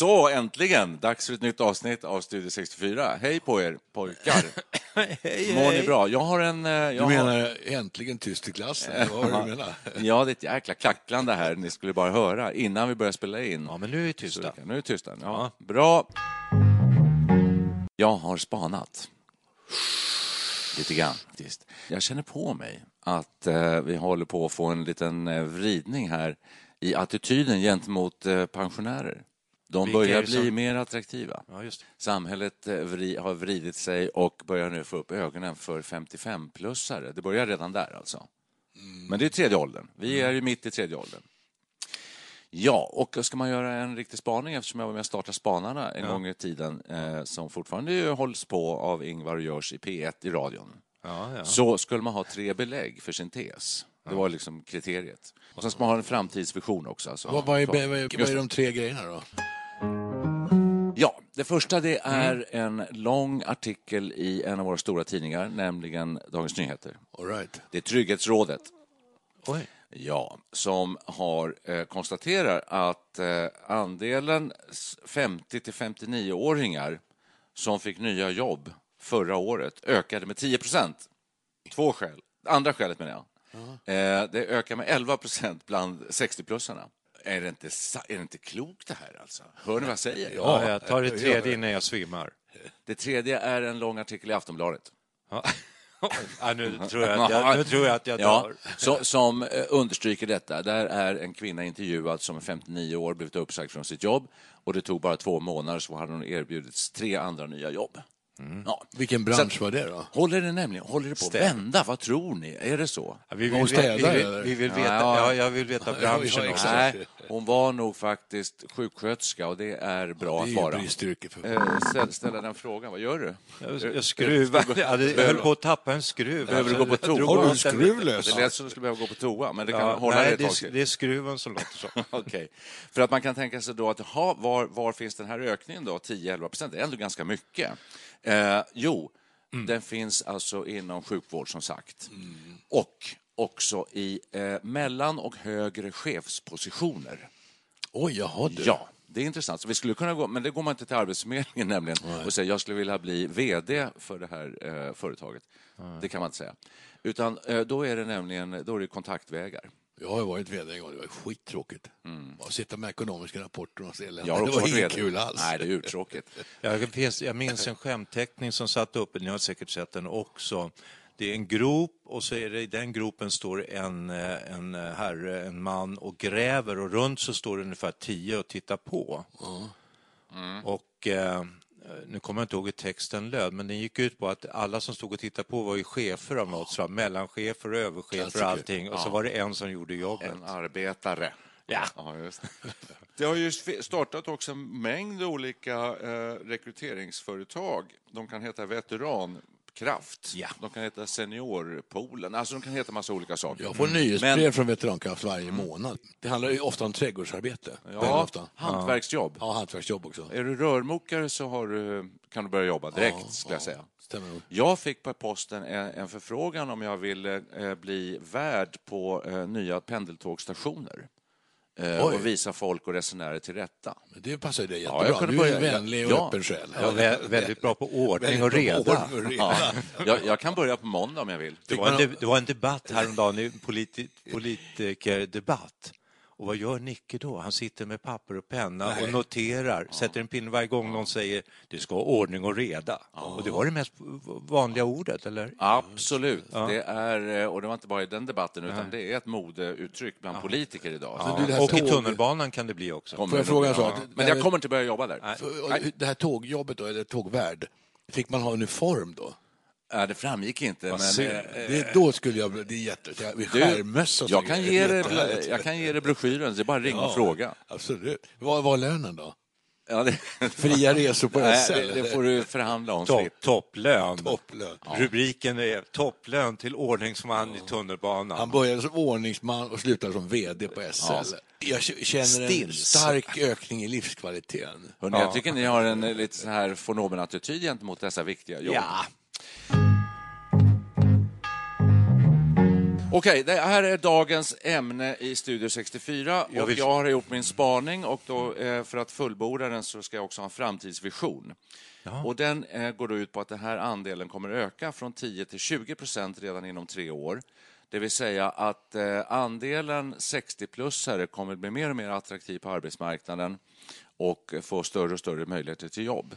Så äntligen, dags för ett nytt avsnitt av Studio 64. Hej på er pojkar! hej, Mår ni bra? Jag har en... eh, Jag Du har... menar äntligen tyst i klassen? Vad var du menar? Ja, det är ett jäkla kacklande här, ni skulle bara höra innan vi börjar spela in. Ja, men nu är vi tysta. Så, Nu är det tysta. Ja, bra. Jag har spanat. Lite grann. faktiskt. Jag känner på mig att eh, vi håller på att få en liten eh, vridning här i attityden gentemot eh, pensionärer. De börjar bli som- mer attraktiva. Ja, just det. Samhället eh, vri, har vridit sig och börjar nu få upp ögonen för 55-plussare. Det börjar redan där alltså. Men det är tredje åldern. Vi är ju mitt i tredje åldern. Ja, och ska man göra en riktig spaning eftersom jag var med och startade Spanarna en gång i tiden eh, som fortfarande ju hålls på av Ingvar och görs i P1 i radion. Ja, ja. Så skulle man ha tre belägg för sin tes. Det var liksom kriteriet. Och sen ska man ha en framtidsvision också. Alltså. Vad, vad, är, vad, är, vad är de tre grejerna då? Ja, det första det är en lång artikel i en av våra stora tidningar, nämligen Dagens Nyheter. All right. Det är Trygghetsrådet. Oj. Ja, som har eh, konstaterar att eh, andelen s- 50 till 59-åringar som fick nya jobb förra året ökade med 10 procent. Två skäl. Andra skälet menar jag. Eh, det ökar med 11 procent bland 60-plussarna. Är det, inte, är det inte klokt det här alltså? Hör ni vad jag säger? Ja, jag tar det tredje innan jag svimmar. Det tredje är en lång artikel i Aftonbladet. Ja. Ja, nu, tror jag att jag, nu tror jag att jag Ja, dör. så, som eh, understryker detta. Där är en kvinna intervjuad som är 59 år, blivit uppsagd från sitt jobb och det tog bara två månader så hade hon erbjudits tre andra nya jobb. Ja. Vilken bransch var det då? Håller det nämligen håller det på att vända? Vad tror ni? Är det så? Ja, Vi vill, vi, städar, vi, vill, eller? vi vill veta, Ja. ja, jag vill veta branschen ja, också. Nej, hon var nog faktiskt sjuksköterska och det är bra Det att är ju vara. bristyrke. För... Eh, Ställ, ställa den frågan, vad gör du? Jag, jag skruvade, jag, hade, jag höll på att tappa en skruv. Behöver du gå på toa? Har du en åt den. skruvlös? Det lät som du skulle behöva gå på toa, men det kan Ja, hålla nej, ett det, tag är, det är skruven som låter så. Okej. För att man kan tänka sig då att ha, var, var finns den här ökningen då? 10-11 procent? Det är ändå ganska mycket. Eh, jo, den finns alltså inom sjukvård som sagt. Och också i eh, mellan och högre chefspositioner. Oj, jaha du. Ja, det är intressant. Så vi skulle kunna gå, men det går man inte till Arbetsförmedlingen nämligen och säga jag skulle vilja bli VD för det här eh, företaget. Det kan man inte säga. Utan eh, då är det nämligen då är det kontaktvägar. Jag har varit vd en gång, det var skittråkigt. Att sitta med ekonomiska rapporter och elände. Mm. Jag har Det också var varit inget kul alls. Nej, det är uttråkigt. Jag, finns, jag minns en skämtteckning som satt uppe, ni har säkert sett den också. Det är en grop och så är det, i den gropen står en, eh, en herre, en man och gräver och runt så står det ungefär tio och tittar på. Och eh, nu kommer jag inte ihåg hur texten löd, men den gick ut på att alla som stod och tittade på var ju chefer av något slag, mellanchefer, överchefer och allting. Och så var det en som gjorde jobbet. En arbetare. Ja. Ja, just. det. Har ju startat också en mängd olika eh, rekryteringsföretag. De kan heta Veterankraft, Ja. de kan heta Seniorpoolen, alltså de kan heta massa olika saker. Jag får nyhetsbrev Men- från Veterankraft varje månad. Det handlar ju ofta om trädgårdsarbete. Ja, ofta. hantverksjobb. Ja, hantverksjobb också. Är du rörmokare så har du, kan du börja jobba direkt, skulle jag säga. Stämmer. Jag fick på posten en, förfrågan om jag ville eh, bli värd på eh, nya pendeltågstationer eh, Oj. och visa folk och resenärer till rätta. Men Det passar ju dig Ja, jättebra. jag kunde du är vänlig och ja. öppen själ. Vä- väldigt bra på ordning och reda. ordning och reda. Ja, jag, jag kan börja på måndag om jag vill. Det var, en, de- det var en debatt häromdagen, en politi- politikerdebatt. Och vad gör Nicke då? Han sitter med papper och penna och noterar, sätter en pinne varje gång någon säger det ska vara ordning och reda. Och det var det mest vanliga ordet, eller? Absolut. Det är, eh, och det var inte bara i den debatten, utan det är ett modeuttryck bland politiker idag. Ja, du, och i tåg- tunnelbanan kan det bli också. Kommer Får jag fråga en ja. sak? Men jag kommer inte börja jobba där. Och Det här tågjobbet då, eller tågvärd, fick man ha uniform då? Ja, det framgick inte. Men, ser eh, Det, då skulle jag, det är jätte, det skärmössa jag, kan ge Jättehärligt. jag kan ge dig broschyren, det är bara att ringa och fråga. Absolut. Vad var lönen då? Ja, det, Fria resor på Nej, SL? det, det får du förhandla om. Topp, Filip. topplön. Topplön. Rubriken är topplön till ordningsman i tunnelbanan. Han började som ordningsman och slutade som VD på SL. Jag k- känner en Stils. stark ökning i livskvaliteten. Hörrni, Jag tycker ni har en eh, lite så här von oben-attityd gentemot dessa viktiga jobb. Ja. Okej, det här är dagens ämne i Studio 64 och Jag vill- jag har gjort min spaning och då, eh, för att fullborda den så ska jag också ha en framtidsvision. Och den eh, går då ut på att den här andelen kommer öka från 10 till 20 procent redan inom tre år. Det vill säga att eh, andelen 60-plussare kommer bli mer och mer attraktiv på arbetsmarknaden och få större och större möjligheter till jobb.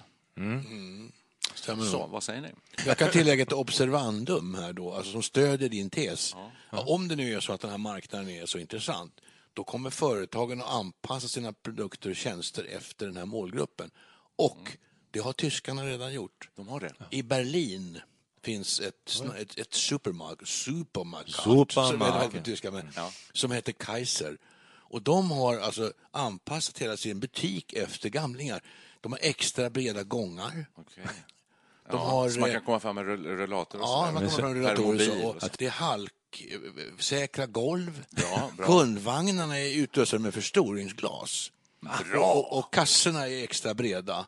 Stämmer Så, vad säger ni? Jag kan tillägga ett observandum här då, alltså som stödjer din tes. Ja, om det nu är så att den här marknaden är så intressant, då kommer företagen att anpassa sina produkter och tjänster efter den här målgruppen. Och det har tyskarna redan gjort. De har det. I Berlin finns ett, ett, ett supermarket, supermarket, Supermarket. som, tyska, men, som heter Kaiser. Och de har alltså anpassat hela sin butik efter gamlingar. De har extra breda gångar. Okej. De Ja, har, så man eh, kan komma fram med rull- rullator och Ja, sådär. man från Per rullatorer mobil så, och så. och det är halksäkra golv. Bra, bra. Kundvagnarna är utrustade med förstoringsglas. Och, och, och kassorna är extra breda.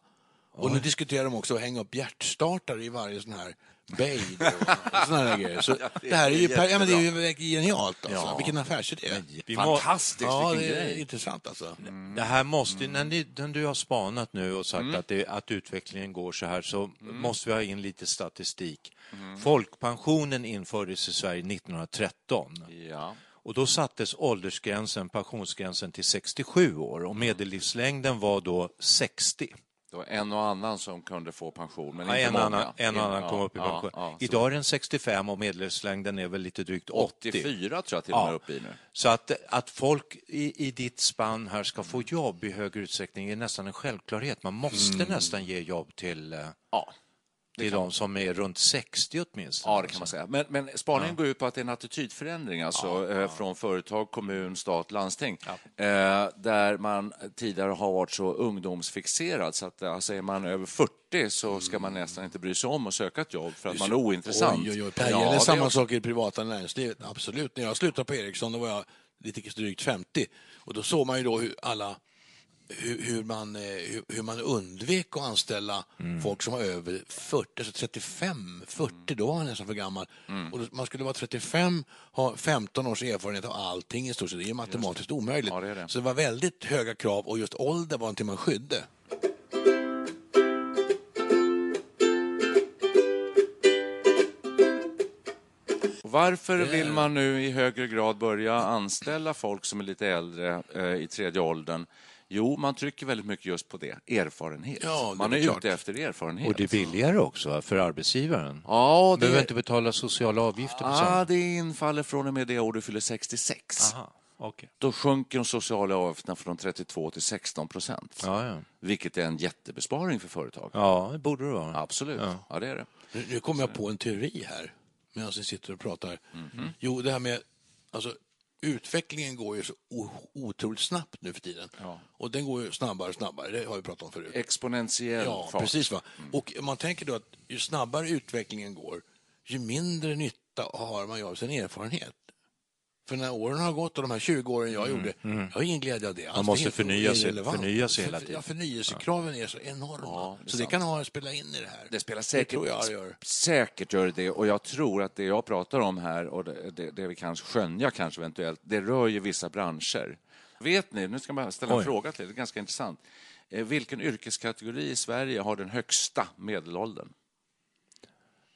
Och nu diskuterar de också att hänga upp hjärtstartare i varje sån här bejd och här grejer. Så det här är ju, per, ja, men det är ju genialt alltså. Ja. Vilken affärsidé. Vi Fantastiskt, Ja, vilken det är grej. intressant alltså. det här måste, när, ni, när du har spanat nu och sagt Mm. att, det, att utvecklingen går så här så måste vi ha in lite statistik. Mm. Folkpensionen infördes i Sverige 1913. Ja. Och då sattes åldersgränsen, pensionsgränsen till 67 år och medellivslängden var då 60. Var en och annan som kunde få pension, men Ja, inte en, många. annan, en annan Ja, kom upp i ja, pension. ja, Idag är den 65 och medellivslängden är väl lite drygt 80. 84 tror jag till och med är uppe i nu. Så att, att folk i, i ditt spann här ska få jobb i högre utsträckning är nästan en självklarhet. Man måste Mm. nästan ge jobb till, eh, Ja. Till de som är runt 60 åtminstone. Ja, det kan man säga. Men, men spaningen går ut på att det är en attitydförändring alltså, eh, från företag, kommun, stat, landsting. Eh, där man tidigare har varit så ungdomsfixerad så att alltså, är man över 40 så ska man nästan inte bry sig om att söka ett jobb för att man är ointressant. Oj, oj, oj. Ja, gäller det är samma också- sak i det privata näringslivet. Absolut. När jag slutade på Ericsson då var jag lite drygt 50 och då såg man ju då hur alla hur, hur, man, eh, hur, man undvek att anställa folk som var över 40, alltså 35, 40, då var man nästan för gammal. Och då, man skulle vara 35, ha 15 års erfarenhet av allting i stort sett. Det är matematiskt omöjligt. Ja, det är det. Så det var väldigt höga krav och just ålder var någonting man skydde. Varför vill man nu i högre grad börja anställa folk som är lite äldre eh, i tredje åldern? Jo, man trycker väldigt mycket just på det, erfarenhet. Ja, det man är är klart. ute efter erfarenhet. Och det är billigare också för arbetsgivaren. Ja, Behöver det, inte betala sociala avgifter på ah, sånt. det infaller från och med det år du fyller 66. Aha, okej. Då sjunker de sociala avgifterna från 32 till 16 procent. Ja, ja. Vilket är en jättebesparing för företag. ja, det borde det vara. Absolut, ja. det är det. Nu, nu kommer jag på en teori här, medan vi sitter och pratar. Jo, det här med... Alltså, utvecklingen går ju så otroligt snabbt nu för tiden. Och den går ju snabbare och snabbare, det har vi pratat om förut. Exponentiell Ja, fart. precis. Va? Och man tänker då att ju snabbare utvecklingen går, ju mindre nytta har man ju av sin erfarenhet. För när åren har gått och de här 20 åren jag gjorde, jag har ingen glädje av det. alls. Mm, måste Det förnya sig- förnya sig hela tiden. Ja, förnyelsekraven är så enorma. Ja, det så det kan ha spela in i det här. Det spelar säkert, tror jag det gör. säkert gör det det. Och jag tror att det jag pratar om här och det, det, det vi kan skönja kanske eventuellt, det rör ju vissa branscher. Vet ni, nu ska man ställa en Oj. fråga till er, det är ganska intressant. Eh, Vilken yrkeskategori i Sverige har den högsta medelåldern?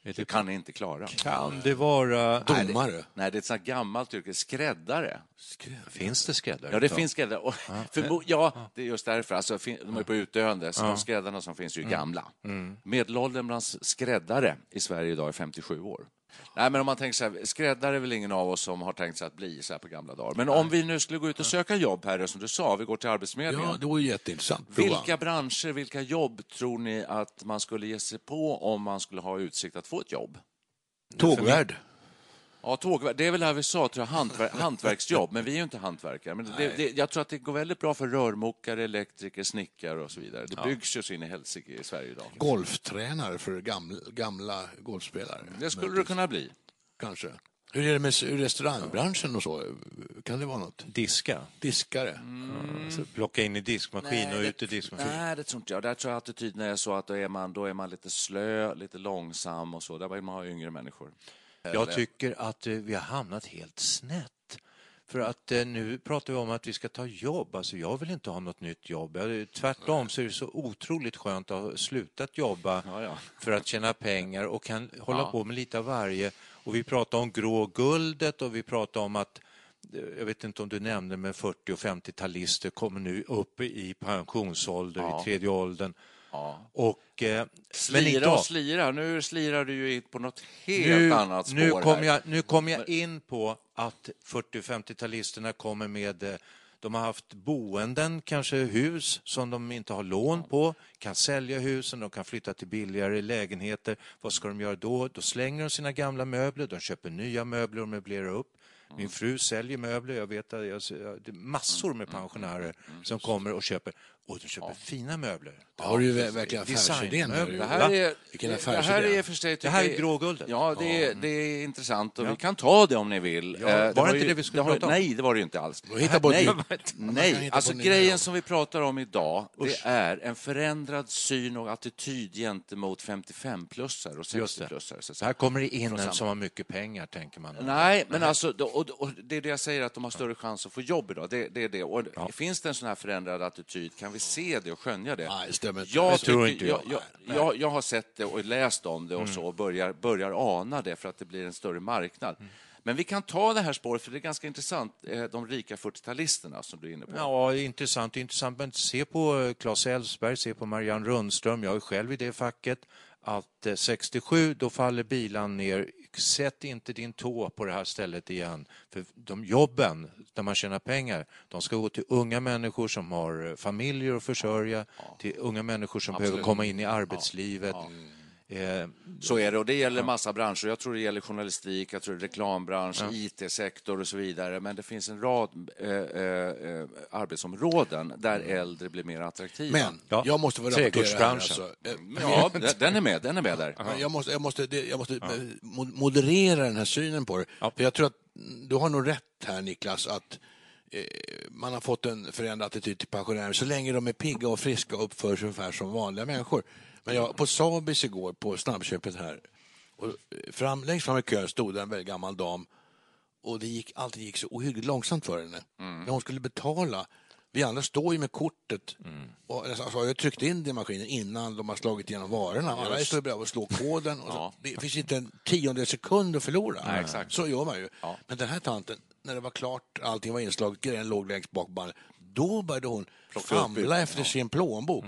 Det kan inte klara. Kan det vara... Domare. Nej, det är ett sånt här gammalt yrke. Skräddare. Finns det skräddare? Ja, det finns skräddare. Och för, ja, det är just därför. Alltså, de är på utdöende, så de skräddarna som finns är ju gamla. Medelåldern bland skräddare i Sverige idag är 57 år. Nej, men om man tänker så här, skräddare är väl ingen av oss som har tänkt sig att bli så här på gamla dagar. Men om vi nu skulle gå ut och söka jobb här, som du sa, vi går till Arbetsförmedlingen. Ja, det ju jätteintressant. Prova. Vilka branscher, vilka jobb tror ni att man skulle ge sig på om man skulle ha utsikt att få ett jobb? Tågvärd. Ja, tåg, det är väl här vi sa, tror jag, hantver, hantverksjobb, men vi är ju inte hantverkare. Men det, det, jag tror att det går väldigt bra för rörmokare, elektriker, snickare och så vidare. Det byggs ju så in i helsike i Sverige idag. Golftränare för gamla, gamla golfspelare. Det skulle det kunna bli. Kanske. Hur är det med restaurangbranschen och så? Kan det vara något? Diska. Diskare? Mm. Alltså, plocka in i diskmaskin och ut i diskmaskin. Nej, det tror inte jag. Där tror jag attityden är så att då är man, då är man lite slö, lite långsam och så. Där vill man ha yngre människor. Jag tycker att eh, vi har hamnat helt snett. För att eh, nu pratar vi om att vi ska ta jobb. Alltså jag vill inte ha något nytt jobb. Jag, tvärtom så är det så otroligt skönt att ha slutat jobba Ja, ja. för att tjäna pengar och kan hålla Ja. på med lite av varje. Och vi pratar om grå guldet och vi pratar om att eh, jag vet inte om du nämnde, men 40 och 50-talister kommer nu upp i pensionsålder, i tredje åldern. Ja. Och, eh, men Slira idag, och slira. Nu slirar du ju på något helt nu, annat spår nu kom här. jag, nu kom jag in på att 40 och 50-talisterna kommer med eh, de har haft boenden, kanske hus som de inte har lån på, kan sälja husen, de kan flytta till billigare lägenheter. Vad ska de göra då? Då slänger de sina gamla möbler, de köper nya möbler och möblerar upp. Min fru säljer möbler, jag vet att jag, det är massor med pensionärer som kommer och köper, och de köper fina möbler. Det har du ju ver- verkligen affärsidén. Det här är, Vilken det affärsidé. här är för sig, Det här är gråguldet. Ja, det är, det är intressant och vi kan ta det om ni vill. Ja, Eh, var det ju- inte det vi skulle har- prata om? Nej, det var det ju inte alls. hitta på nej, nej. alltså grejen som vi pratar om idag, det är en förändrad syn och attityd gentemot 55-plussare och Just det. 60-plussare. så att Så säga. här kommer det in en som har mycket pengar, tänker man. Nej, men alltså, och, och det är det jag säger, att de har större chans att få jobb idag. Det, det är det. Och Finns det en sån här förändrad attityd? Kan vi se det och skönja det? Nej, stämmer inte. Jag, tror inte jag. jag, jag, jag. Har sett det och läst om det och så och börjar, börjar ana det för att det blir en större marknad. Men vi kan ta det här spåret, för det är ganska intressant. Eh, De rika 40-talisterna som du är inne på. Ja, intressant, intressant. Men se på eh, Claes Elfsberg, se på Marianne Rundström, jag är själv i det facket, att eh, 67, då faller bilan ner. Sätt inte din tå på det här stället igen. För de jobben, där man tjänar pengar, de ska gå till unga människor som har eh, familjer att försörja, till unga människor som behöver komma in i arbetslivet. Eh, Så är det, och det gäller massa branscher. Jag tror det gäller journalistik, jag tror det reklambransch, IT-sektor och så vidare. Men det finns en rad eh, eh, arbetsområden där äldre blir mer attraktiva. Men Ja. jag måste få rapportera här. Alltså. Eh, Ja, den är med. Den är med där. Jag måste, jag måste, jag måste eh, mo- moderera den här synen på det. För jag tror att du har nog rätt här, Niklas, att eh, man har fått en förändrad attityd till pensionärer så länge de är pigga och friska och uppför sig ungefär som vanliga människor. Men jag, på Sabis igår, på snabbköpet här, och fram, längst fram i kön stod en väldigt gammal dam och det gick, alltid gick så ohyggligt långsamt för henne. När hon skulle betala, vi andra står ju med kortet och alltså, har jag tryckt in det i maskinen innan de har slagit igenom varorna. Alla står beredda att slå koden. Och så, Ja. Det finns inte en tiondel sekund att förlora. Nej. Så gör man ju. Ja. Men den här tanten, när det var klart, allting var inslaget, grejen låg längst bak bandet, då började hon famla efter sin plånbok.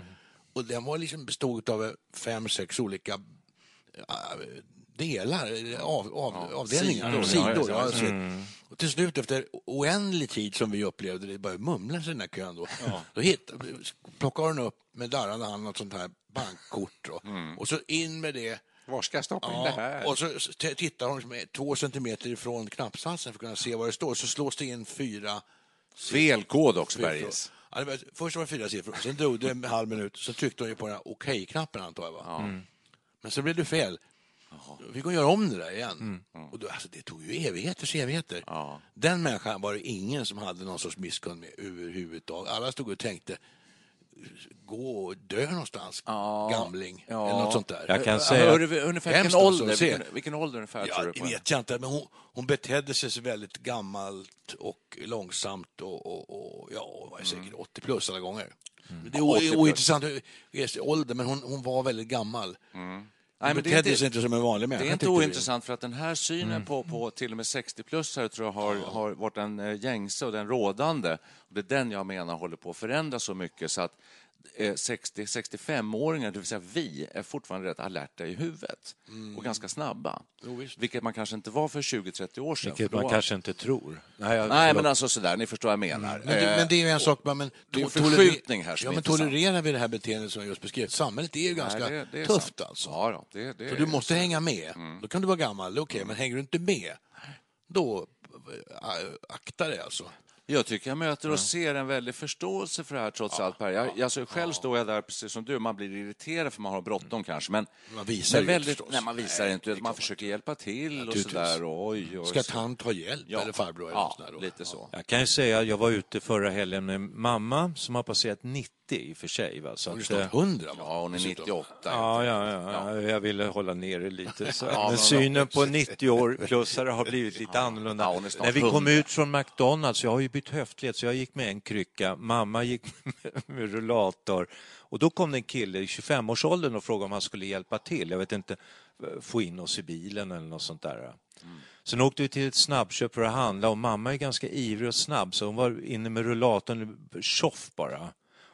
Och den var liksom bestod av fem, sex olika äh, delar, av, av, avdelningar, sidor, sidor. ja, Ja, alltså. Och till slut, efter oändlig tid som vi upplevde det, började mumlas i den här kön. Då, då hitt, plockade hon upp med darrande hand något sånt här bankkort och, och så in med det. Var ska jag stoppa Ja, och så tittar hon som är två centimeter ifrån knappsatsen för att kunna se vad det står. Så slås det in fyra Fel kod också. Bergis. Först var det fyra siffror, sen drog det en halv minut, så tryckte hon ju på den här okej-knappen antar jag. Va? Men så blev det fel. Vi fick hon göra om det där igen. Och då, alltså, det tog ju evigheters evigheter. Ja. Den människan var det ingen som hade någon sorts misskund med överhuvudtaget. Alla stod och tänkte, gå och dö någonstans, gamling, Ja. eller något sånt där. Jag kan Ja, säga... hör, ungefär vilken alltså ålder, att se. vilken, vilken ålder ungefär Ja, tror du det på? vet jag inte, men hon, hon betedde sig så väldigt gammalt och långsamt och, och, och ja, var säkert 80 plus alla gånger. Det är 80 o- plus. ointressant ålder, men hon, hon var väldigt gammal. Nej, men det är betedde sig inte som en vanlig människa. Det är inte tyckte vi. ointressant för att den här synen på, på till och med 60-plussare tror jag har, har varit den eh, gängse och den rådande. Och det är den jag menar håller på att förändras så mycket så att 60-65-åringar, det vill säga vi, är fortfarande rätt alerta i huvudet och ganska snabba. Vilket man kanske inte var för 20-30 år sedan. Vilket för man då- kanske inte tror. Nej, jag- Nej, men alltså sådär, ni förstår vad jag menar. Men det, men det är ju en sak, men det är en förskjutning här som ja, men tolererar vi det här beteendet som jag just beskrev? Samhället är ju ganska Nej, det- det är tufft sant. alltså. Ja, då, det, det Så är- du måste hänga med. Mm. Då kan du vara gammal, okej, men hänger du inte med, då äh, akta dig alltså. Jag tycker jag möter och ser en väldig förståelse för det här trots allt. Per. Jag, alltså, själv står jag där precis som du, man blir irriterad för man har bråttom kanske. Men, Man visar men ju väldigt, förstås. Nej, man visar Nej, inte. Man klart. försöker hjälpa till och sådär. Oj, och Ska tant ha hjälp eller farbror? Eller ja, sådär lite så. Jag kan ju säga, jag var ute förra helgen med mamma som har passerat 90 i och för sig. Va? Så Hon är att, snart eh, 100 va? Ja, hon är Dessutom. 98. Ja, ja, ja, jag ville hålla ner det lite. Så. Ja, men synen på 90 år plussare har blivit lite annorlunda. Ja, När vi kom 100. ut från McDonalds, jag har ju bytt höftled, så jag gick med en krycka, mamma gick med rullator. Och då kom det en kille i 25-årsåldern och frågade om han skulle hjälpa till. Jag vet inte, få in oss i bilen eller något sånt där. Sen åkte vi till ett snabbköp för att handla och mamma är ganska ivrig och snabb så hon var inne med rullatorn, tjoff bara.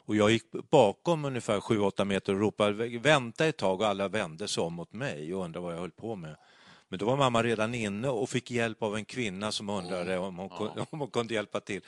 Och jag gick bakom ungefär 7-8 meter och ropade vänta ett tag och alla vände sig om mot mig och undrade vad jag höll på med. Men då var mamma redan inne och fick hjälp av en kvinna som undrade om hon, kunde, om hon kunde hjälpa till.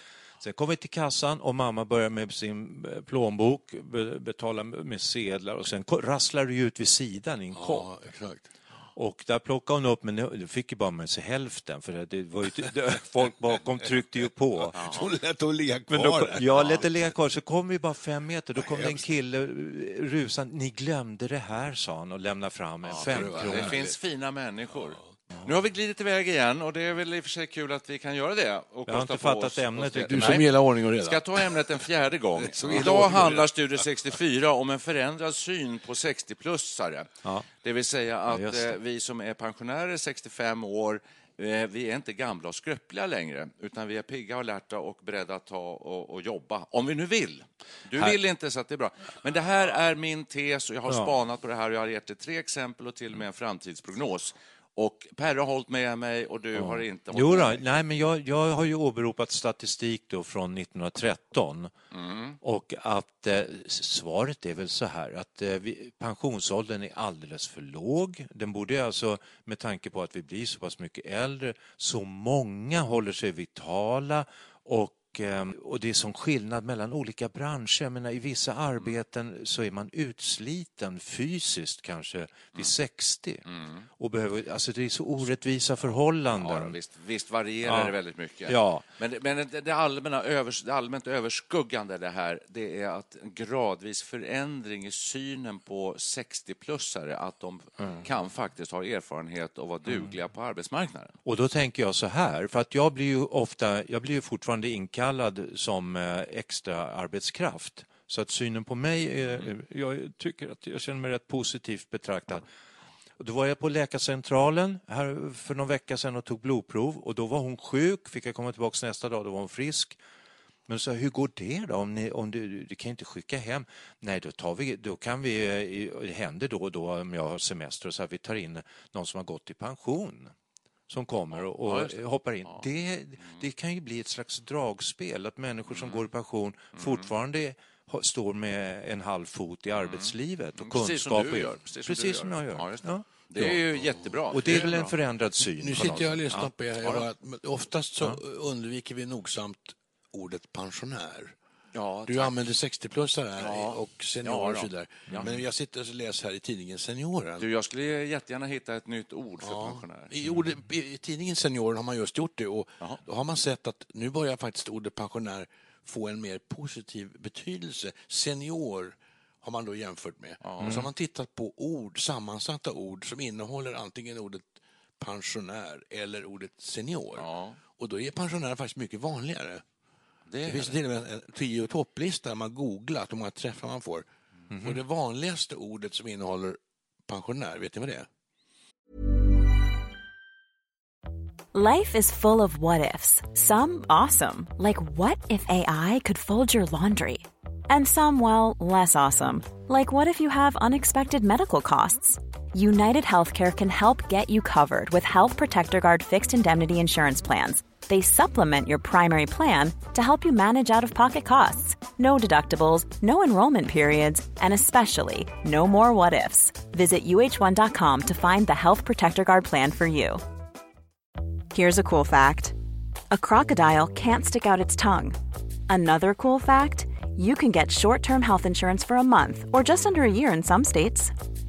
Sen kom vi till kassan och mamma började med sin eh, plånbok, be- betala med sedlar och sen rasslade det ut vid sidan i en kopp. Ja, exakt. Och där plockade hon upp, men nu fick ju bara med sig hälften för det var ju, det, folk bakom tryckte ju på. Så hon lät hon ligga kvar Men då, jag lät det ligga kvar, så kom vi bara fem meter, då kom det en kille rusande. Ni glömde det här, sa han och lämnade fram en det var- femkrona. Det finns fina människor. Nu har vi glidit iväg igen och det är väl i och för sig kul att vi kan göra det. Och Jag har kosta inte fattat ämnet. Du som gillar ordning och reda. Ska ta ämnet en fjärde gång? Idag handlar. Studio 64 om en förändrad syn på 60-plussare. Ja. Det vill säga att det. eh, vi som är pensionärer 65 år, eh, vi är inte gamla och skröpliga längre, utan vi är pigga och alerta och beredda att ta och, och jobba, om vi nu vill. Du Här- vill inte, så att det är bra. Men det här är min tes och jag har Ja. spanat på det här och jag har gett dig tre exempel och till och med en framtidsprognos. Och Per har hållit med mig och du har inte hållit Jo med då, mig. nej, men jag, jag har ju åberopat statistik då från 1913 Mm. och att eh, svaret är väl så här att eh, vi, pensionsåldern är alldeles för låg. Den borde alltså, med tanke på att vi blir så pass mycket äldre, så många håller sig vitala och eh, och det är som skillnad mellan olika branscher. Jag menar, I vissa arbeten så är man utsliten fysiskt kanske Mm. vid 60. Och behöver, alltså det är så orättvisa förhållanden. Ja, visst, visst varierar Ja. det väldigt mycket. Ja. Men, men det, det, allmänna, övers, det allmänt överskuggande det här, det är att en gradvis förändring i synen på 60-plussare, att de Mm. kan faktiskt ha erfarenhet och vara dugliga på arbetsmarknaden. Och då tänker jag så här, för att jag blir ju ofta, jag blir ju fortfarande inkallad som eh, extra arbetskraft. Så att synen på mig, är, jag tycker att jag känner mig rätt positivt betraktad. Och då var jag på läkarcentralen här för någon vecka sedan och tog blodprov och då var hon sjuk, fick jag komma tillbaka nästa dag, då var hon frisk. Men så hur går det då? Om, ni, om du, du kan inte skicka hem? Nej, då, tar vi, då kan vi, eh, det händer då och då om jag har semester så att vi tar in någon som har gått i pension som kommer och, och Ja, hoppar in. Det, det kan ju bli ett slags dragspel, att människor som går i pension fortfarande har- står med en halv fot i arbetslivet och Precis som kunskap. du och- gör. Precis, Precis som, som du jag gör. Ja, just det. Ja. det är ju jättebra. Och det är väl en förändrad syn. Nu sitter jag och lyssnar Ja. på er. Oftast så undviker vi nogsamt ordet pensionär. Ja, Du tack. använder 60-plussare här Ja. och seniorer Ja, och då. så vidare. Men jag sitter och läser här i tidningen Senioren. Du, jag skulle jättegärna hitta ett nytt ord för Ja. pensionär. I, ordet, I tidningen Senioren har man just gjort det och Jaha. då har man sett att nu börjar faktiskt ordet pensionär få en mer positiv betydelse. Senior har man då jämfört med. Och så har man tittat på ord, sammansatta ord som innehåller antingen ordet pensionär eller ordet senior. Ja. Och då är pensionär faktiskt mycket vanligare. Det Det finns till och med en tio topplista där man googlat hur många träffar man får. Och det vanligaste ordet som innehåller pensionär, vet ni vad det är? Life is full of what ifs. Some awesome, like what if AI could fold your laundry? And some, well, less awesome, like what if you have unexpected medical costs? United Healthcare can help get you covered with Health Protector Guard fixed indemnity insurance plans. They supplement your primary plan to help you manage out of pocket costs. No deductibles, no enrollment periods, and especially no more what ifs. Visit uh1.com to find the Health Protector Guard plan for you. Here's a cool fact a crocodile can't stick out its tongue. Another cool fact you can get short term health insurance for a month or just under a year in some states.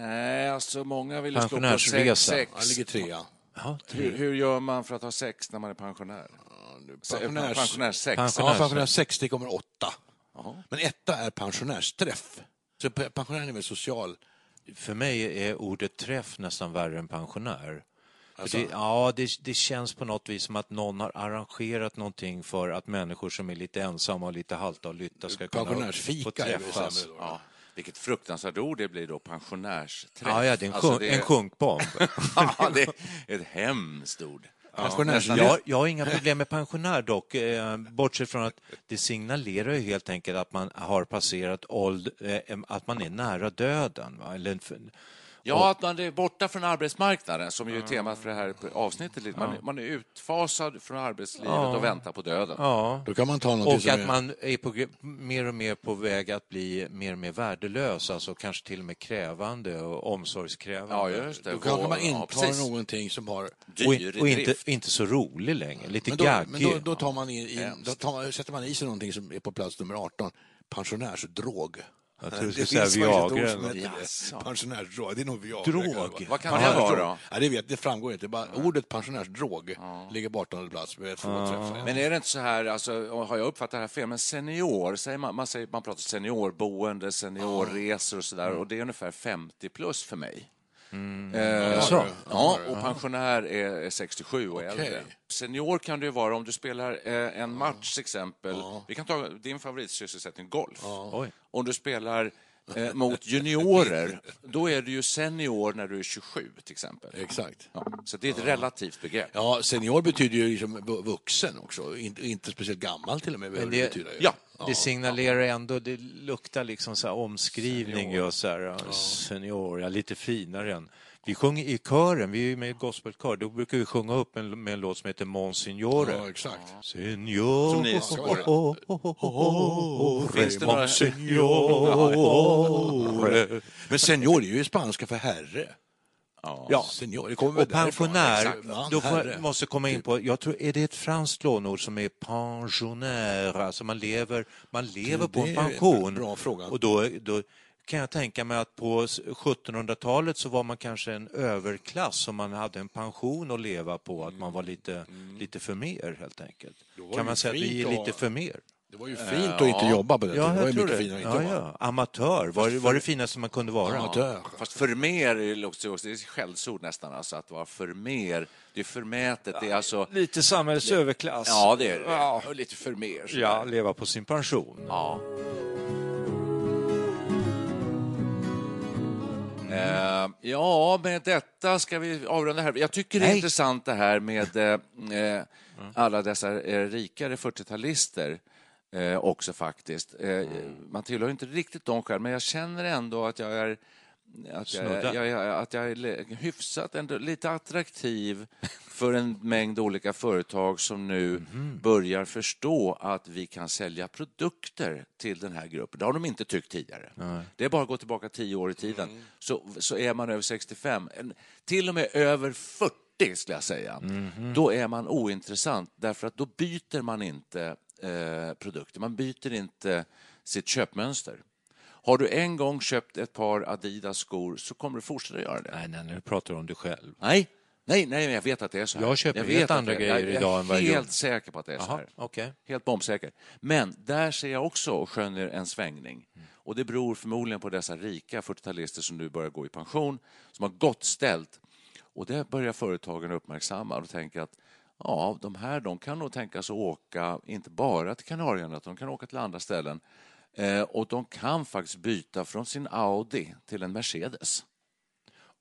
Nej, alltså många vill ju slå på Pensionärsresa. 6-6. Han ligger trea. Ja, Hur, hur gör man för att ha sex när man är pensionär? Pensionärs... Pensionärssex. Pensionärs- Ja, pensionär 60 kommer åtta. Men etta är pensionärsträff. Så pe- pensionären är väl social? För mig är ordet träff nästan värre än pensionär. Alltså? det, ja, det, det känns på något vis som att någon har arrangerat någonting för att människor som är lite ensamma och lite halta och lytta ska kunna Pensionärsfika få är träffas. sämre då. Ja, vilket fruktansvärt ord det blir då, pensionärsträff. Ja, ja, det är en, Alltså, sjunk, en sjunkbomb. ja, det är ett hemskt ord. Pensionärs... Jag, jag har inga problem med pensionär dock, eh, bortsett från att det signalerar ju helt enkelt att man har passerat ålder, eh, att man är nära döden. Va? Eller, Ja, att man är borta från arbetsmarknaden, som ju är temat för det här avsnittet. lite. Man, man är utfasad från arbetslivet och väntar på döden. ja. Då kan man ta något Och som att är... man är på, mer och mer på väg att bli mer och mer värdelös, alltså kanske till och med krävande och omsorgskrävande. Ja, just det. Då kanske man Ja, intar precis. någonting som har... Dyr och, och inte, inte så rolig längre, lite Men då, gaggig. men då, då, tar man in, in, då tar man, sätter man i sig någonting som är på plats nummer 18. Pensionärsdrog. Jag tror du Det skulle säga ett Viagra ord som heter. Pensionärsdrog. Det är nog Viagra. Drog? Vad kan det vara då? Ja, det, vet, det framgår inte. Bara, Ordet pensionärsdrog ligger på 18 plats träffar. Men är det inte så här, alltså, har jag uppfattat det här fel, men senior, säger man, man, säger, man pratar seniorboende, seniorresor och sådär, och det är ungefär 50 plus för mig. Eh, Jaså? ja, och pensionär är är 67 och Okej. äldre. Senior kan det ju vara om du spelar eh, en match, till exempel. Vi kan ta din favoritsysselsättning, golf. Om du spelar eh, mot juniorer, då är du ju senior när du är 27, till exempel. Exakt. Ja, så det är ett relativt begrepp. Ja, senior betyder ju liksom vu- vuxen också. Inte, inte speciellt gammal till och med. behöver det- betyda ju. ja, Det signalerar ändå, det luktar liksom så här omskrivning, just så här, ja. senior, ja, lite finare än. Vi sjunger i kören, vi är med i gospelkör, då brukar vi sjunga upp en, med en låt som heter Monsignore. Ja, exakt. Senior, Som ni ska vara. oh, oh, oh, oh, oh, Finns det några- Monsignore. Men senior är ju spanska för herre. Ja. Senior, Och pensionär, då får, måste komma in på, jag tror, är det ett franskt lånord som är pensionär, alltså man lever, man lever på det en är en pension. bra fråga. Och då, då kan jag tänka mig att på 1700-talet så var man kanske en överklass om man hade en pension att leva på, att man var lite, lite för mer helt enkelt. Kan det man säga att vi är lite för mer? Det var ju fint att inte jobba på den tiden. Det var ju mycket finare att inte ja, jobba. ja. Amatör var, var det finaste man kunde vara. Amatör. Fast för mer är det också, det är ett skällsord nästan, alltså att vara för mer. Det är förmätet, det är alltså... Lite samhällets överklass. Ja, det är det. Ja. Och lite för mer. sådär. Ja, leva på sin pension. Ja. Eh, ja, med detta ska vi avrunda här. Jag tycker det är intressant det här med eh, eh, alla dessa rikare 40-talister eh, också faktiskt. Eh, Man tillhör inte riktigt dem själv, men jag känner ändå att jag är att jag, jag, jag, att jag är hyfsat ändå, lite attraktiv för en mängd olika företag som nu börjar förstå att vi kan sälja produkter till den här gruppen. Det har de inte tyckt tidigare. Det är bara att gå tillbaka tio år i tiden, så, så är man över 65. En, till och med över 40 40 skulle jag säga, då är man ointressant därför att då byter man inte eh, produkter, man byter inte sitt köpmönster. Har du en gång köpt ett par Adidas skor så kommer du fortsätta göra det. Nej, nej, nu pratar du om dig själv. Nej, nej, nej, jag vet att det är så här. Jag köper vet helt andra grejer jag, idag än vad Jag jag är gjorde. helt säker på att det är så här. okej. Helt bombsäker. Men där ser jag också och skönjer en svängning. Och det beror förmodligen på dessa rika 40-talister som nu börjar gå i pension, som har gott ställt. Och det börjar företagen uppmärksamma och tänka att ja, de här de kan nog tänka sig att åka, inte bara till Kanarieöarna, utan de kan åka till andra ställen. Eh, och de kan faktiskt byta från sin Audi till en Mercedes.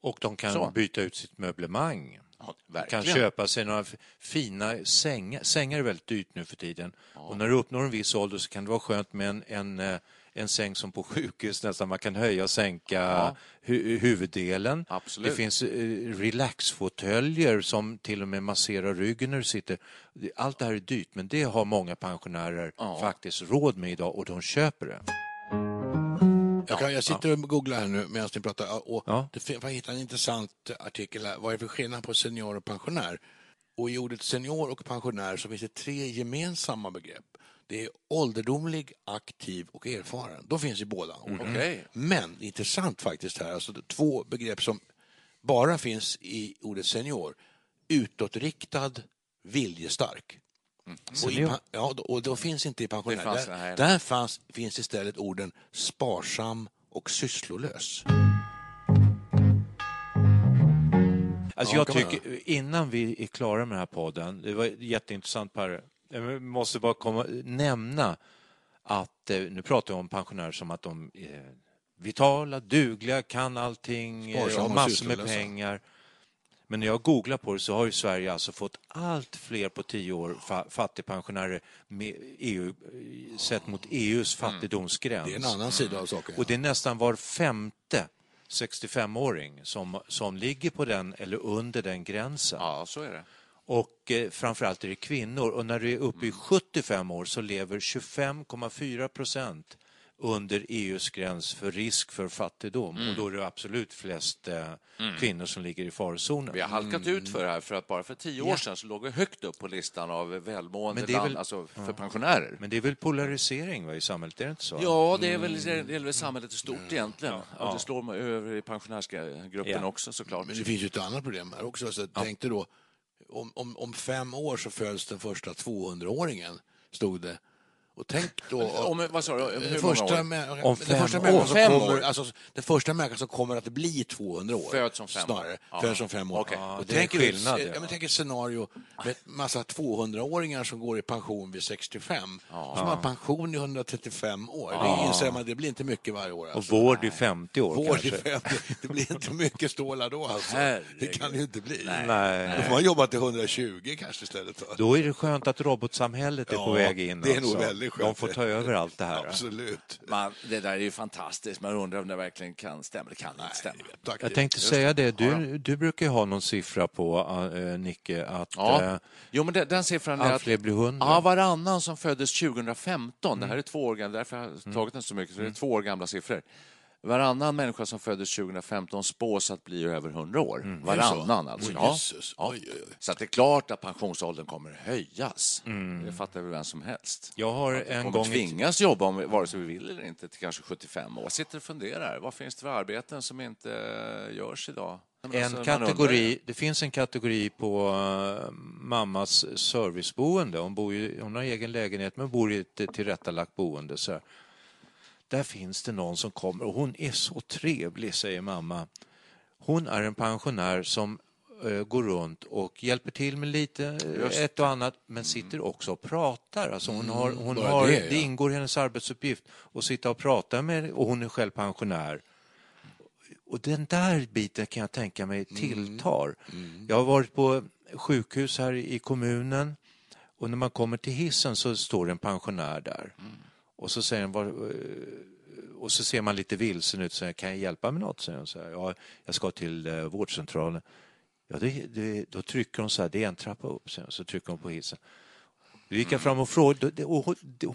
Och de kan Så. byta ut sitt möblemang. Ja, kan köpa sig några fina sängar. Sängar är väldigt dyrt nu för tiden. Och när du uppnår en viss ålder så kan det vara skönt med en, en, eh, en säng som på sjukhus nästan. Man kan höja och sänka hu huvuddelen. Absolut. Det finns eh, relaxfåtöljer som till och med masserar ryggen när du sitter. Allt det här är dyrt men det har många pensionärer faktiskt råd med idag och de köper det. Jag, kan, jag sitter och googlar här nu medan ni pratar och Ja. det jag hittade en intressant artikel här. Vad är det för skillnad på senior och pensionär? Och i ordet senior och pensionär så finns det tre gemensamma begrepp. Det är ålderdomlig, aktiv och erfaren. De finns i båda orden. Okej. Men intressant faktiskt här, alltså två begrepp som bara finns i ordet senior. Utåtriktad, viljestark. Och, i, ja, då- och då finns inte i pensionär. Fanns- där där fanns, finns istället orden sparsam och sysslolös. Alltså Ja, jag tycker, innan vi är klara med den här podden, det var jätteintressant Per, jag måste bara komma, nämna att, eh, nu pratar jag om pensionärer som att de är vitala, dugliga, kan allting, eh, Sparsamma har massor med pengar. Men när jag googlar på det så har ju Sverige alltså fått allt fler på tio år fa- fattigpensionärer med EU, eh, sett mot EUs fattigdomsgräns. Det är en annan sida av saken. Och det är nästan var femte 65-åring som, som ligger på den eller under den gränsen. Ja, så är det. Och eh, framförallt är det kvinnor. Och när du är uppe i 75 år så lever 25,4 procent under EUs gräns för risk för fattigdom. Och då är det absolut flest eh, kvinnor som ligger i farozonen. Vi har halkat ut för det här, för att bara för tio år sedan så låg vi högt upp på listan av välmående är land, väl- alltså för pensionärer. Men det är väl polarisering va, i samhället, är det inte så? Ja, det är väl det gäller väl samhället i stort egentligen. Och det slår över i pensionärsgruppen Ja. också såklart. Men det finns ju ett annat problem här också. Så Tänk dig då, om, om, om fem år så föds den första 200-åringen, stod det. Och tänk då... Om, vad sa du? Hur den många första, år? Om den fem första år. Fem kommer, år. alltså, den första människan som kommer att bli 200 år. Föds som fem år. snarare, Ja. Föds som fem år. Okej. Och Ja, det är tänk er- skillnad, Ja, ja. tänk ett scenario med massa 200-åringar som går i pension vid 65. Som har pension i 135 år. Det inser man, det blir inte mycket varje år. Och Alltså. vård i 50 år Vård i kanske? 50. Det blir inte mycket stålar då alltså. Det kan det ju inte bli. Nej. Då får man jobba till 120 kanske istället. Då. Då är det skönt att robotsamhället är Ja, på väg in. det är nog alltså. väldigt skönt. De får ta över allt det här. Absolut. Man, det där är ju fantastiskt. Man undrar om det verkligen kan stämma. Det kan inte stämma. Tack. Jag tänkte säga det, du, du brukar ju ha någon siffra på, äh, Nicke, att Ja. äh, Jo, men den, den siffran är allt att fler blir hundra. Ja, varannan som föddes 2015, det här är två år gamla, därför har jag tagit den så mycket, så det är två år gamla siffror. Varannan människa som föddes 2015 spås att bli över 100 år. Varannan alltså. Oj, Ja. Oj, oj, oj. Så det är klart att pensionsåldern kommer höjas. Det fattar väl vem som helst. Jag har Att en gång... tvingas jobba, om, vare sig vi vill eller inte, till kanske 75 år. Jag sitter och funderar, vad finns det för arbeten som inte eh, görs idag? En Alltså, kategori, det finns en kategori på eh, mammas serviceboende. Hon, bor ju, hon har egen lägenhet men bor i ett tillrättalagt boende. Så här. Där finns det någon som kommer och hon är så trevlig, säger mamma. Hon är en pensionär som eh, går runt och hjälper till med lite eh, ett och annat men sitter också och pratar. Alltså hon har, hon bara har, det, det, ingår i hennes arbetsuppgift att sitta och prata med och hon är själv pensionär. Och den där biten kan jag tänka mig tilltar. Jag har varit på sjukhus här i kommunen och när man kommer till hissen så står en pensionär där. Och så säger den, var, eh, och så ser man lite vilsen ut så säger, kan jag hjälpa med något? Säger hon så här, ja, jag ska till eh, vårdcentralen. Ja, det, det, då trycker hon så här, det är en trappa upp, så trycker hon på hissen. Då gick jag fram och frågade, och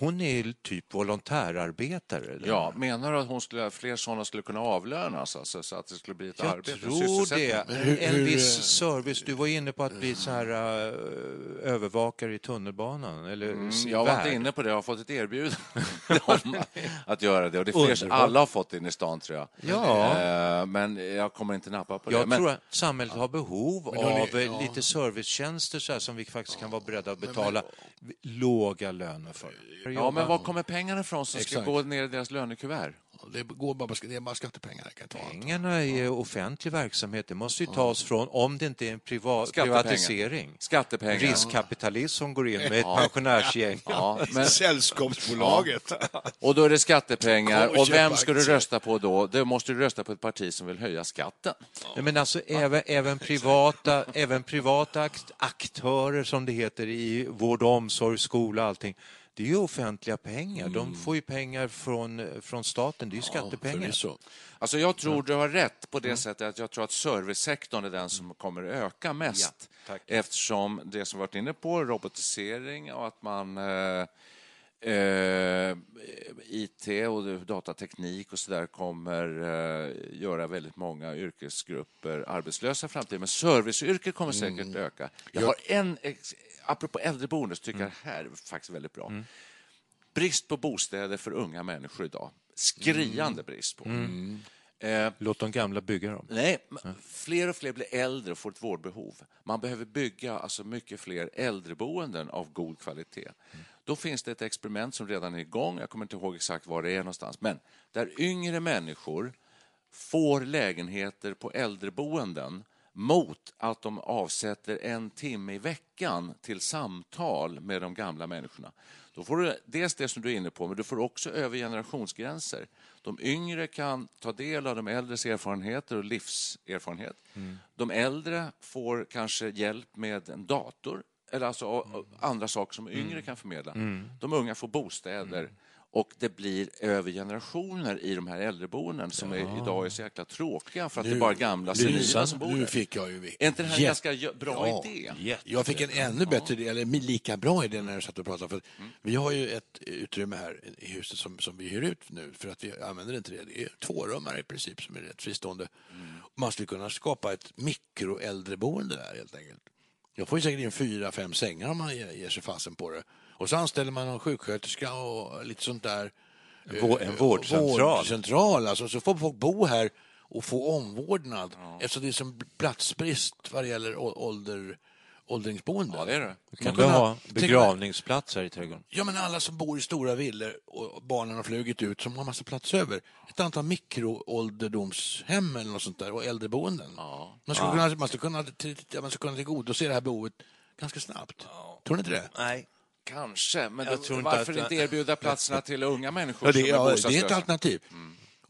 hon- är typ volontärarbetare? Eller? Ja, menar du att hon skulle, fler sådana skulle kunna avlönas, alltså, så att det skulle bli ett Jag arbete? en tror det. hur- en hur, viss service. Du var inne på att bli så här uh, övervakare i tunnelbanan. Eller Mm, jag var inte inne på det, jag har fått ett erbjudande om att göra det. Och det är fler, alla har fått det inne i stan, tror jag. Ja. Eh, Men jag kommer inte nappa på det. Jag Men, tror att samhället har behov Men av eh, ja. lite servicetjänster så här, som vi faktiskt kan vara beredda att betala låga löner för. ja, men var kommer pengarna ifrån som ska Exakt. gå ner i deras lönekuvert? Det, går bara, det är bara skattepengar. Kan annat. Pengarna är offentlig verksamhet. Det måste ju tas från, om det inte är en privat, Skattepengar. privatisering. Skattepengar. Riskkapitalism som går in med ett pensionärsgäng. Ja, men, Sällskapsbolaget. och då är det skattepengar. Och vem ska du rösta på då? Du måste du rösta på ett parti som vill höja skatten. Nej, men alltså, även, även, privata, även privata akt, aktörer, som det heter, i vård och omsorg, skola och allting, det är ju offentliga pengar. De får ju pengar från, från staten, det är ju skattepengar. Förvisso. Alltså jag tror du har rätt på det sättet att jag tror att servicesektorn är den som kommer att öka mest. Ja. Eftersom det som varit inne på, robotisering och att man eh, eh, IT och datateknik och så där kommer eh, göra väldigt många yrkesgrupper arbetslösa i framtiden. Men serviceyrken kommer säkert öka. Jag har en, ex- apropå äldreboende, så tycker jag det här är faktiskt väldigt bra. Brist på bostäder för unga människor idag. Skriande brist på. Eh, Låt de gamla bygga dem. Nej, fler och fler blir äldre och får ett vårdbehov. Man behöver bygga alltså mycket fler äldreboenden av god kvalitet. Då finns det ett experiment som redan är igång. Jag kommer inte ihåg exakt var det är någonstans. Men där yngre människor får lägenheter på äldreboenden mot att de avsätter en timme i veckan till samtal med de gamla människorna. Då får du dels det som du är inne på, men du får också över generationsgränser. De yngre kan ta del av de äldres erfarenheter och livserfarenhet. De äldre får kanske hjälp med en dator eller alltså och andra saker som yngre kan förmedla. De unga får bostäder och det blir över generationer i de här äldreboenden som är, idag är så jäkla tråkiga för att det är bara gamla senila som bor nu där. fick jag ju... Är inte det här en Jätte- ganska bra Ja. idé? Jag fick en ännu bättre idé, eller lika bra idé när jag satt och pratade. För att Vi har ju ett utrymme här i huset som, som vi hyr ut nu för att vi använder inte det. Det är tvårummare i princip som är rätt fristående. Man skulle kunna skapa ett mikroäldreboende där helt enkelt. Jag får ju säkert in fyra, fem sängar om man ger, ger sig fasen på det. Och så anställer man en sjuksköterska och lite sånt där. Vå- en Eh, vårdcentral. Vårdcentral, alltså. Så får folk bo här och få omvårdnad. Eftersom det är som platsbrist vad det gäller ålder, åldringsboende. Ja, det är det. Kan du kunna- ha begravningsplats här i trädgården? Ja, men alla som bor i stora villor och barnen har flugit ut som har massa plats över. Ett antal mikroålderdomshem eller något sånt där och äldreboenden. Man, skulle kunna, man, skulle kunna, man skulle kunna tillgodose det här behovet ganska snabbt. Tror ni inte det? Nej. Kanske, men Jag då, tror inte varför att- inte erbjuda platserna till unga människor Ja, det, som är ja, det är ett alternativ.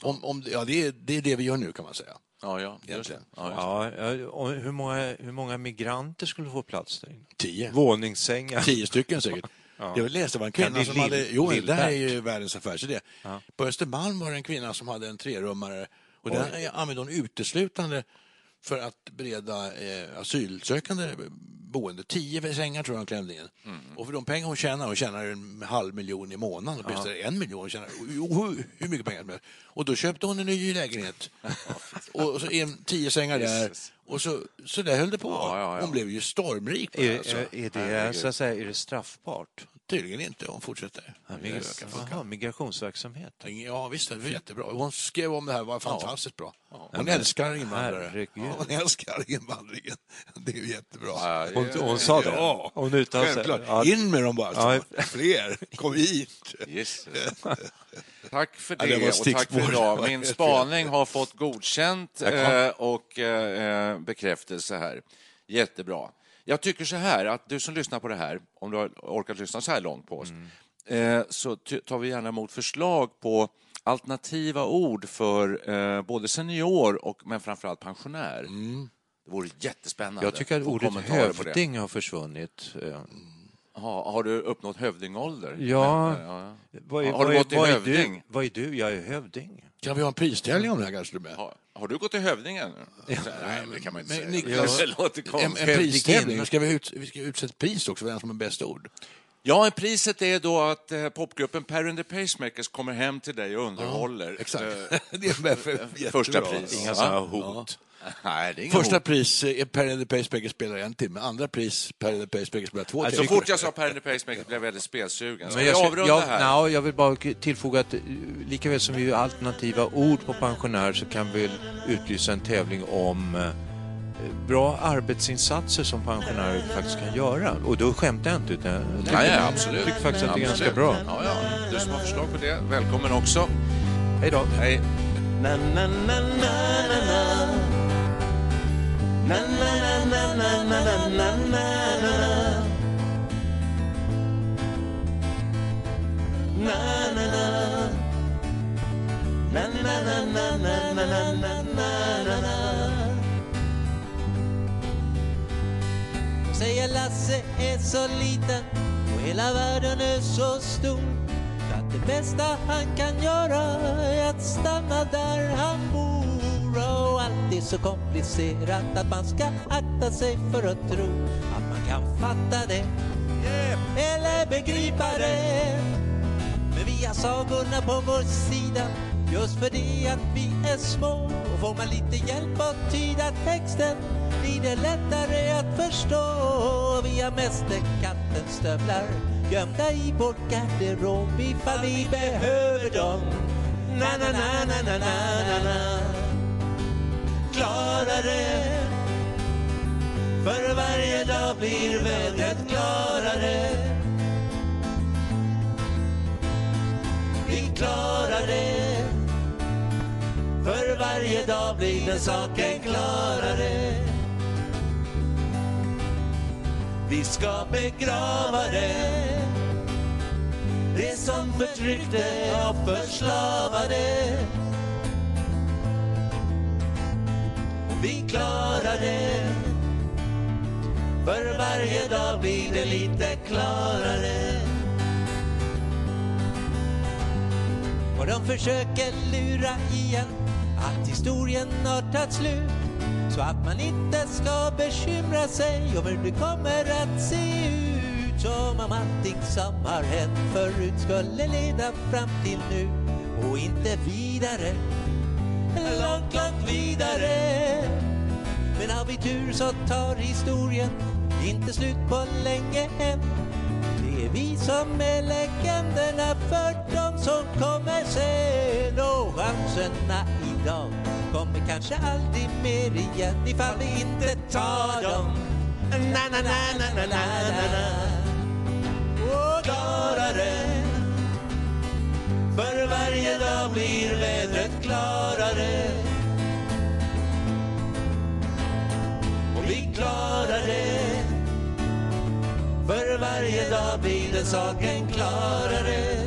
Om, om, ja, det, är, det är det vi gör nu kan man säga. Ja, ja. Egentligen. Ja. Ja, ja, hur, många, hur många migranter skulle få plats där inne? Tio. Våningssängar. Tio stycken säkert. Jag läste det var en kvinna som lill- hade... Jo, det här är ju världens affärsidé. På Östermalm var det en kvinna som hade en trerummare och den använde hon uteslutande för att bereda eh, asylsökande boende. Tio sängar tror jag hon klämde in. Och för de pengar hon tjänar, hon tjänar en halv miljon i månaden, åtminstone en miljon, hon tjänar hur, hur mycket pengar som helst. Och då köpte hon en ny lägenhet. och så en, tio sängar där. Och så, så där höll det på. Ja, ja, ja. Hon blev ju stormrik. på det, Är, alltså. är, är, det, så att säga, är det straffbart? Tydligen inte, hon fortsätter. Ja, migrationsverksamhet. Ja, visst, det var jättebra. Hon skrev om det här, var fantastiskt bra. Hon älskar invandrare. herregud. Ja, hon älskar invandringen. Det är ju jättebra. Ja, Hon, hon sa det? Ja, hon uttalade sig? Självklart. Ja, In med dem bara. Ja. Fler, kom hit. Jesus. Tack för Ja, det, det och tack för idag. Min spaning har fått godkänt eh, och eh, bekräftelse här. Jättebra. Jag tycker så här, att du som lyssnar på det här, om du har orkat lyssna så här långt på oss, eh, så tar vi gärna emot förslag på alternativa ord för eh, både senior och men framförallt pensionär. Det vore jättespännande. Jag tycker att ordet hövding har försvunnit. Eh, Ha, har du uppnått hövdingålder? Ja. Men, ja. Vad är, Har du vad är- gått i vad är hövding? Du? Vad är du? Jag är hövding. Kan vi ha en pristävling om det här kanske? Du? Har, har du gått i hövdingen? Nej, men det kan man inte Men säga. Niklas, det låter En, konstigt. en pristävling, men ska vi, ut, vi ska utse ett pris också för den som har bäst ord. Ja, priset är då att eh, popgruppen Per and the Pacemakers kommer hem till dig och underhåller. Exakt. Eh, det är därför Första jättebra. pris. Inga Ja. sådana hot. Nej, det är inga Första hot. pris eh, är Per and the Pacemaker spelar en timme, andra pris Per and the Pacemaker spelar två Alltså, Så timmar. fort jag sa Per and the Pacemakers blev jag väldigt spelsugen. Ska Men jag, ska, jag, här? nej, jag vill bara tillfoga att eh, lika väl som vi gör alternativa ord på pensionär så kan vi utlysa en tävling om eh, bra arbetsinsatser som pensionärer faktiskt kan göra. Och då skämtar jag inte utan jag tycker, Ja, ja, absolut. jag tycker faktiskt att det är ganska bra. Ja, ja. Du som har förslag på det, välkommen också. Hej då. Hej. Säger Lasse är så liten och hela världen är så stor att det bästa han kan göra är att stanna där han bor och allt är så komplicerat att man ska akta sig för att tro att man kan fatta det eller begripa det men vi har sagorna på vår sida Just för det att vi är små Och får man lite hjälp att tyda texten Blir det lättare att förstå. Vi har mästerkattens stövlar Gömda i vår garderob Ifall vi behöver dem. Na na na na na na na na. Klarare. För varje dag blir vädret klarare. Vi klarar det för varje dag blir den saken klarare. Vi ska begrava det. Det som förtryckte och förslavade. Vi klarar det. För varje dag blir det lite klarare. Och de försöker lura igen att historien har tagit slut så att man inte ska bekymra sig om hur det kommer att se ut. Som om allting som har hänt förut skulle leda fram till nu och inte vidare. Långt, långt vidare. Men har vi tur så tar historien inte slut på länge än. Det är vi som är legenderna för de som kommer sen och chanserna idag kommer kanske aldrig mer igen ifall vi inte tar dem. Na, na, na, na, na, na, na, na. Klarare För varje dag blir vädret klarare Och vi klarar det för varje dag blir den saken klarare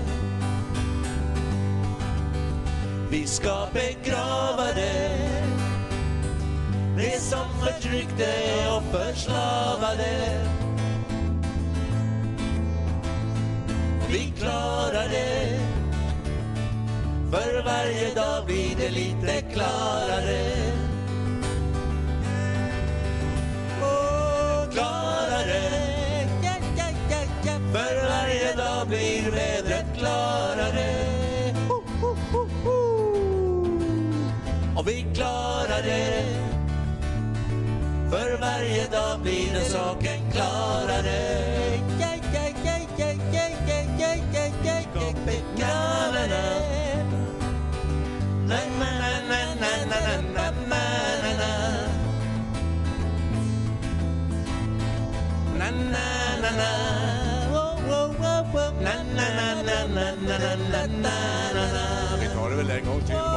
vi ska begrava det. Det som förtryckte och förslavade Vi klarar det. För varje dag blir det lite klarare. Och klarare. För varje dag blir vädret klarare klarare För varje dag blir den saken klarare. Vi tar det väl en gång till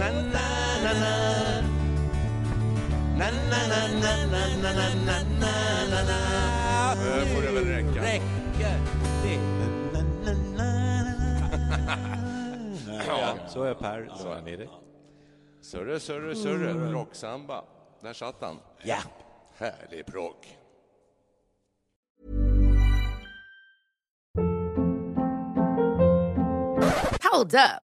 Det får det väl räcka. Räcker det? Ja, så är Per. Lugna ner dig. Surre, surre, surre. Rocksamba. Där satt han. Ja. Härlig progg. Hold up.